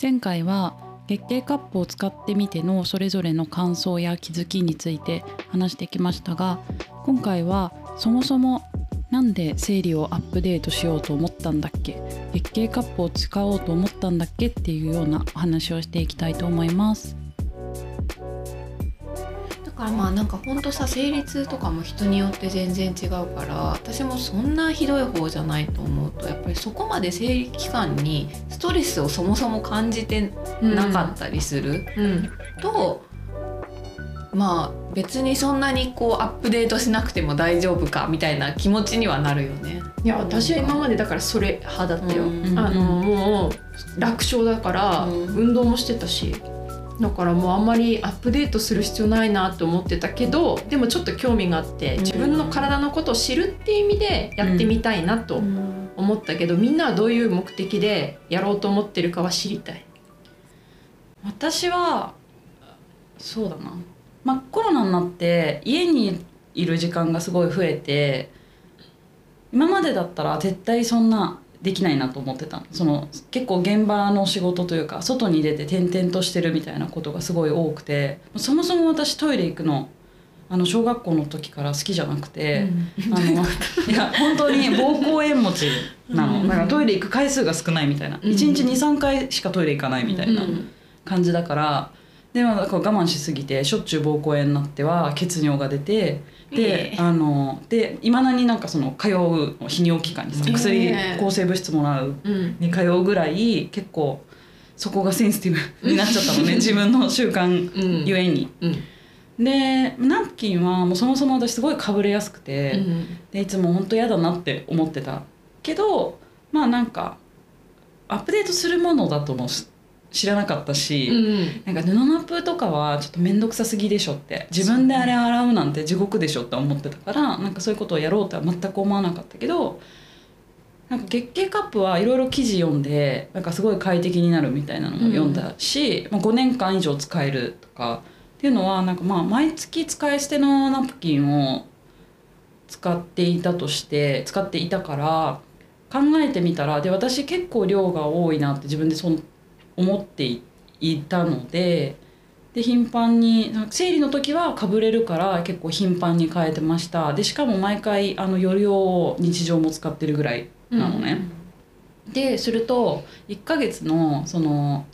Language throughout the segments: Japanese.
前回は月経カップを使ってみてのそれぞれの感想や気づきについて話してきましたが今回はそもそもなんで生理をアップデートしようと思ったんだっけ？月経カップを使おうと思ったんだっけ？っていうようなお話をしていきたいと思います。だからまあなんかほんとさ生理痛とかも人によって全然違うから私もそんなひどい方じゃないと思うとやっぱりそこまで生理期間にストレスをそもそも感じてなかったりする。うん。と、まあ別にそんなにこうアップデートしなくても大丈夫かみたいな気持ちにはなるよね。いや私は今までだからそれ派だったよ、うん。あのもう楽勝だからうん。運動もしてたしだからもうあんまりアップデートする必要ないなと思ってたけどでもちょっと興味があってうん。自分の体のことを知るっていう意味でやってみたいなと思ったけどみんなはどういう目的でやろうと思ってるかは知りたい。私はそうだな、まあ、コロナになって家にいる時間がすごい増えて今までだったら絶対そんなできないなと思ってたの。その結構現場の仕事というか外に出て転々としてるみたいなことがすごい多くてそもそも私トイレ行くのあの小学校の時から好きじゃなくて、あのいや本当に膀胱炎持ちなの、うん。だからトイレ行く回数が少ないみたいな、うん。1日23回しかトイレ行かないみたいな感じだからでもだから我慢しすぎてしょっちゅう膀胱炎になっては血尿が出てでええ。あのでいまだになんかその通う泌尿器科にさええ。薬抗生物質もらううん。に通うぐらい結構そこがセンシティブになっちゃったのね自分の習慣うん。ゆえに。うん。でナプキンはもうそもそも私すごいかぶれやすくて。うんでいつも本当嫌だなって思ってたけどまあなんかアップデートするものだともし知らなかったし、なんか布ナプとかはちょっと面倒くさすぎでしょって。自分であれ洗うなんて地獄でしょって思ってたからなんかそういうことをやろうとは全く思わなかったけどなんか月経カップはいろいろ記事読んでなんかすごい快適になるみたいなのも読んだし、まあ、5年間以上使えるとかっていうのはなんかまあ毎月使い捨てのナプキンを使っていたとして使っていたから考えてみたらで私結構量が多いなって自分でそ思っていいたのでで頻繁に生理の時はかぶれるから結構頻繁に変えてました。でしかも毎回あのよりを日常も使ってるぐらいなのね。ですると1ヶ月のその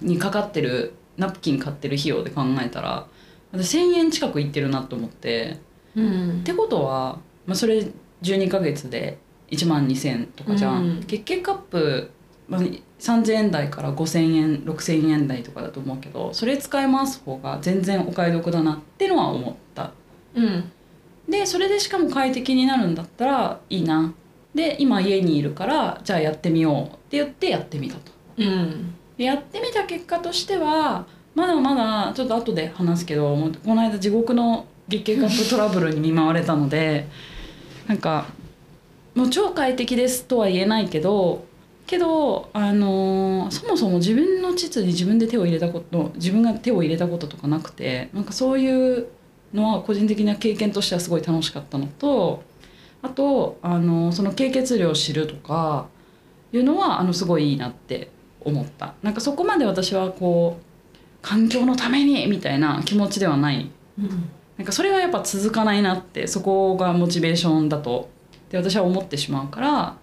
にかかってるナプキン買ってる費用で考えたら私1,000円近くいってるなと思って。うんってことは、まあ、それ12ヶ月で1万2,000とかじゃん、うん月経カップ、まあ、3,000円台から5,000円6,000円台とかだと思うけどそれ使い回す方が全然お買い得だなってのは思った。うん。でそれでしかも快適になるんだったらいいな。で今家にいるからじゃあやってみようって言ってやってみたと。うん。でやってみた結果としてはまだまだちょっと後で話すけどもうこの間地獄の月経カップトラブルに見舞われたのでなんかもう超快適ですとは言えないけどけど、あのーそもそも自分の膣に自分で手を入れたこと自分が手を入れたこととかなくてなんかそういうのは個人的な経験としてはすごい楽しかったのとあと、あのーその経血量を知るとかいうのはあのすごいいいなって思った。なんかそこまで私はこう環境のためにみたいな気持ちではない。なんかそれはやっぱ続かないなってそこがモチベーションだとって私は思ってしまうから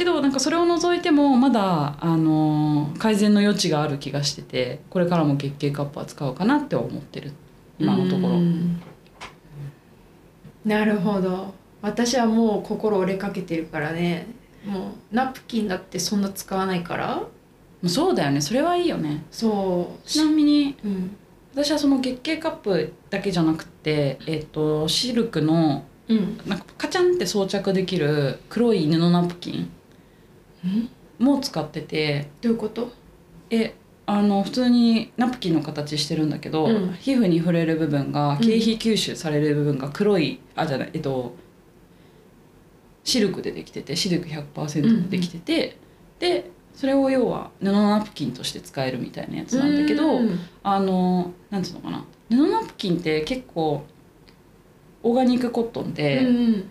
けどなんかそれを除いてもまだあの改善の余地がある気がしててこれからも月経カップは使おうかなって思ってる。今のところ。うん。なるほど。私はもう心折れかけてるからね。もうナプキンだってそんな使わないから。そうだよね。それはいいよね。そう。ちなみにうん。私はその月経カップだけじゃなくて、えっと、シルクのうん。なんかカチャンって装着できる黒い布ナプキンも使ってて。どういうこと？えあの普通にナプキンの形してるんだけど、うん。皮膚に触れる部分が経費吸収される部分が黒い、あじゃないえっとシルクでできててシルク100%でできてて、でそれを要は布ナプキンとして使えるみたいなやつなんだけど、うんあのなんつうのかな。布ナプキンって結構オーガニックコットンで、うん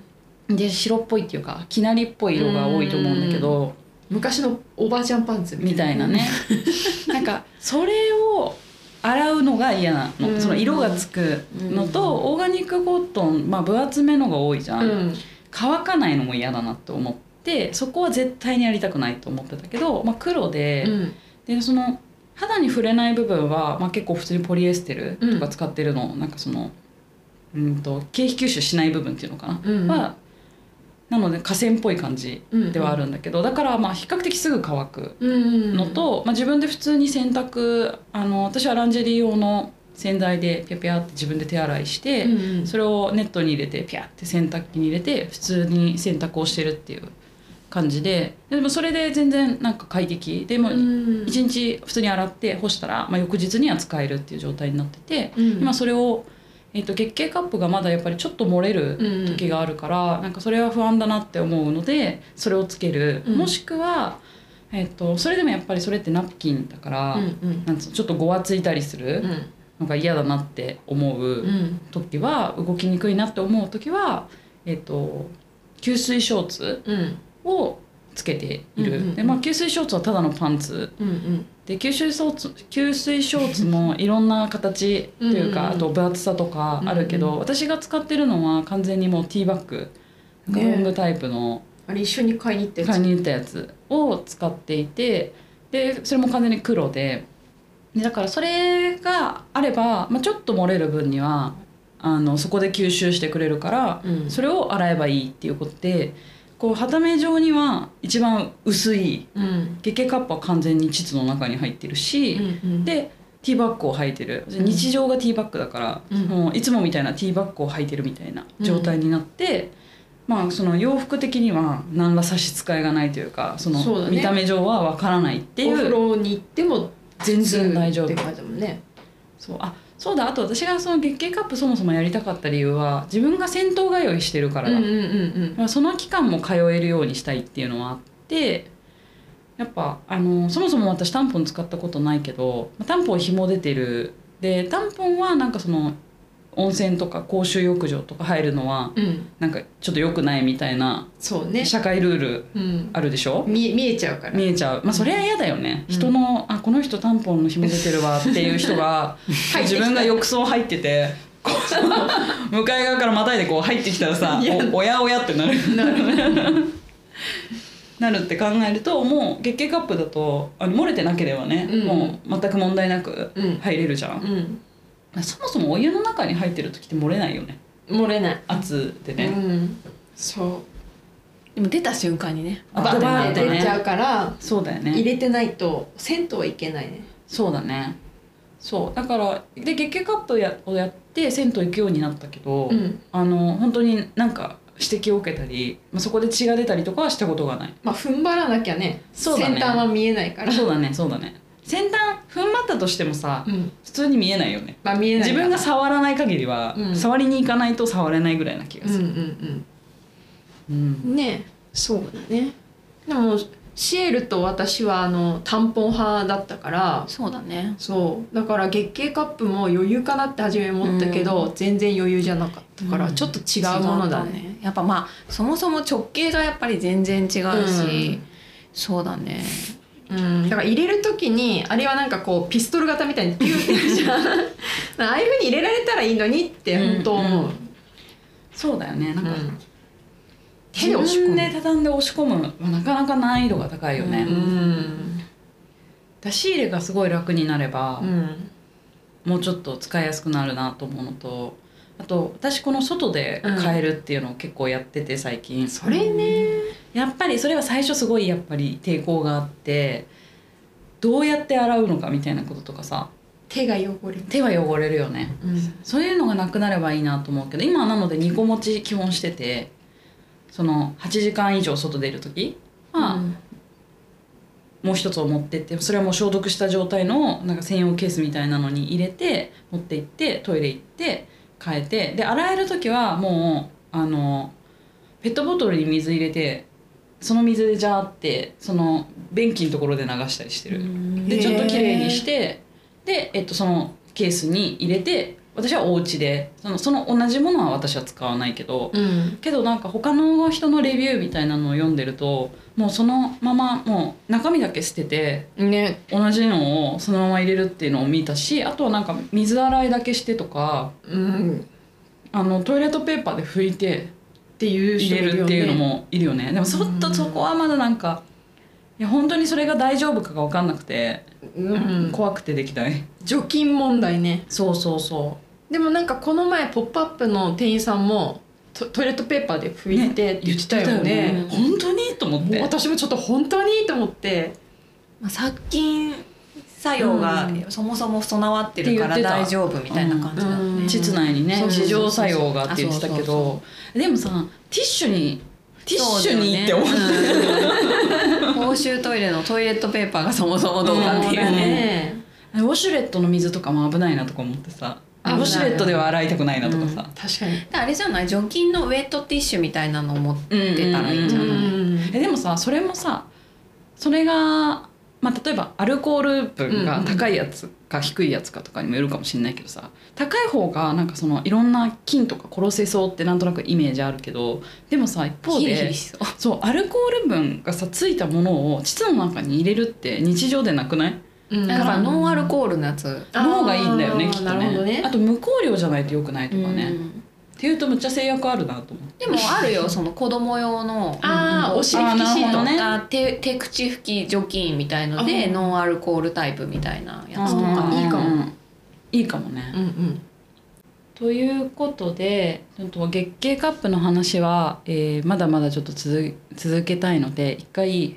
で白っぽいっていうかきなりっぽい色が多いと思うんだけど、昔のおばあちゃんパンツみたいな。ね。なんかそれを洗うのが嫌なの、うん。その色がつくのと、オーガニックコットン、まあ、分厚めのが多いじゃん、うん。乾かないのも嫌だなって思ってそこは絶対にやりたくないと思ってたけど、まあ、黒で,、うん。でその肌に触れない部分は、まあ、結構普通にポリエステルとか使ってるの、なんかそのうんと経皮吸収しない部分っていうのかな、うん。はなので河川っぽい感じではあるんだけど、だからまあ比較的すぐ乾くうんのと、まあ、自分で普通に洗濯あの私はランジェリー用の洗剤でピャピャって自分で手洗いして、うんそれをネットに入れてピャって洗濯機に入れて普通に洗濯をしてるっていう感じででもそれで全然なんか快適。でもうん。一日普通に洗って干したら、まあ、翌日には使えるっていう状態になってて、うん。今それを、えっと月経カップがまだやっぱりちょっと漏れるうん時があるから、なんかそれは不安だなって思うのでそれをつける、うん。もしくは、えっとそれでもやっぱりそれってナプキンだから、うんうん。なんちょっとごわついたりするのが嫌だなって思ううん。時は動きにくいなって思う時は、えっと吸水ショーツうん。をつけている、うんうんうん。でまあ、吸水ショーツはただのパンツ。うんうん。で吸水ショーツ吸水ショーツもいろんな形というか、うんうんうん。あと分厚さとかあるけど、うんうん私が使ってるのは完全にもうティーバッグ。ロングタイプの。あれ一緒に買いに行ったやつ。買いに行ったやつを使っていてでそれも完全に黒で。でだからそれがあれば、まあ、ちょっと漏れる分にはあのそこで吸収してくれるからうん。それを洗えばいいっていうことでこう肌目状には一番薄いうん。月経カップは完全に膣の中に入ってるし、うんでティーバッグを履いてる。ん。日常がティーバッグだから、うん。もういつもみたいなティーバッグを履いてるみたいな状態になって、まあその洋服的には何ら差し支えがないというかその見た目上はわからないってお風いう呂に行っても全然大丈夫。って感じだもんね。そうあそうだあと私がその月経カップそもそもやりたかった理由は自分が銭湯通いしてるからだ、うんうんうんまあその期間も通えるようにしたいっていうのはあってやっぱあのそもそも私タンポン使ったことないけどタンポン紐出てる。でタンポンはなんかその温泉とか公衆浴場とか入るのはうん。うんなんかちょっと良くないみたいなそうね。社会ルールうん。あるでしょ？見え見えちゃうから。見えちゃう。まあそれは嫌だよね、うん。人のあこの人タンポンの紐出てるわっていう人が 自分が浴槽入ってて向かい側からまたいでこう入ってきたらさ おおやおやってなる。なる。なるって考えるともう月経カップだとあの漏れてなければね、うん。もう全く問題なくうん。入れるじゃん、うんそもそもお湯の中に入ってる時って漏れないよね。漏れない。圧でうね、ん。そう。でも出た瞬間にねあバーってね。出ちゃうからそうだよね。入れてないと銭湯はいけないね。そうだね。そう。だからで月経カップやをやって銭湯行くようになったけど、うん。あの本当になんか指摘を受けたり、まあ、そこで血が出たりとかはしたことがない。まあ踏ん張らなきゃねそうだね。先端は見えないから。そうだねそうだね先端踏ん張ったとしてもさうん。普通に見えないよね。まあ見えない自分が触らない限りは、うん。触りに行かないと触れないぐらいな気がうんうする、んうん。うん。ねそうだね。でもシエルと私はあのタンポン派だったからそうだね。そう。だから月経カップも余裕かなって初め思ったけど、全然余裕じゃなかったから、うん。ちょっと違うものだね。違ったやっぱまあそもそも直径がやっぱり全然違うし、うん。そうだねうん、だから入れる時にあれはなんかこうピストル型みたいにピューってやるじゃん。ああいうふうに入れられたらいいのにって本当思う、うんそうだよね。なんか、うん。手で押し込む自分で畳んで押し込むはなかなか難易度が高いよね、うん出し入れがすごい楽になれば、うん。もうちょっと使いやすくなるなと思うのとあと私この外で買えるっていうのを結構やってて最近、それねやっぱりそれは最初すごいやっぱり抵抗があってどうやって洗うのかみたいなこととかさ手が汚れる、手は汚れるよね。うん。そういうのがなくなればいいなと思うけど今はなので2個持ち基本しててその8時間以上外出る時は、うん。もう一つを持ってってそれはもう消毒した状態のなんか専用ケースみたいなのに入れて持って行ってトイレ行って変えてで洗える時はもうあのペットボトルに水入れてその水でジャーってその便器のところで流したりしてる。でちょっときれいにしてで、えっと、そのケースに入れて私はお家でそのその同じものは私は使わないけど、うん。けどなんか他の人のレビューみたいなのを読んでるともうそのままもう中身だけ捨ててね。同じのをそのまま入れるっていうのを見たしあとはなんか水洗いだけしてとかうん。あのトイレットペーパーで拭いてっていう入人いるよれるっていうのねもいるよね。でもちょっとそこはまだなんかいや本当にそれが大丈夫かが分かんなくて、うん。怖くてできない。除菌問題ね。そうそうそでもなんかこの前「ポップアップの店員さんもトトイレットペーパーで拭いてって言ってたよね。言ってたよね。本当に？と思って。私もちょっと本当に？と思って。まあ、殺菌作用がうん。そもそも備わってるから大丈夫みたいな感じだよね、うん膣内にね。地上作用がって言ってたけあそうどでもさティッシュにティッシュにって思う。うん。公衆トイレのトイレットペーパーがそもそもどうかっていう。ねねウォシュレットの水とかも危ないなとか思ってさ。ウォシュレットでは洗いたくないなとかさ、確かに。あれじゃない？除菌のウェットティッシュみたいなのを持ってたらいいんじゃない、うん。えでもさそれもさそれが、まあ、例えばアルコール分が高いやつか低いやつかとかにもよるかもしれないけどさ高い方がなんかそのいろんな菌とか殺せそうってなんとなくイメージあるけどでもさ一方でそう。アルコール分がさついたものを膣の中に入れるって日常でなくない？うん。だからノンアルコールのやつあーの方がいいんだよねきっとね。ね。あと無香料じゃないとよくないとかね、うんっていうとむっちゃ制約あるなと思ってでもあるよ その子供用の。あーお尻拭きシートねあ手手口拭き除菌みたいのであー。ノンアルコールタイプみたいなやつとか。あーいいかも。うん。いいかもね、うんうん。ということでちょっと月経カップの話は、えーまだまだちょっと続続けたいので一回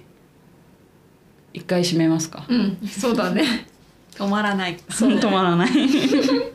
一回締めますか。うん。そうだね。止まらない。止まらない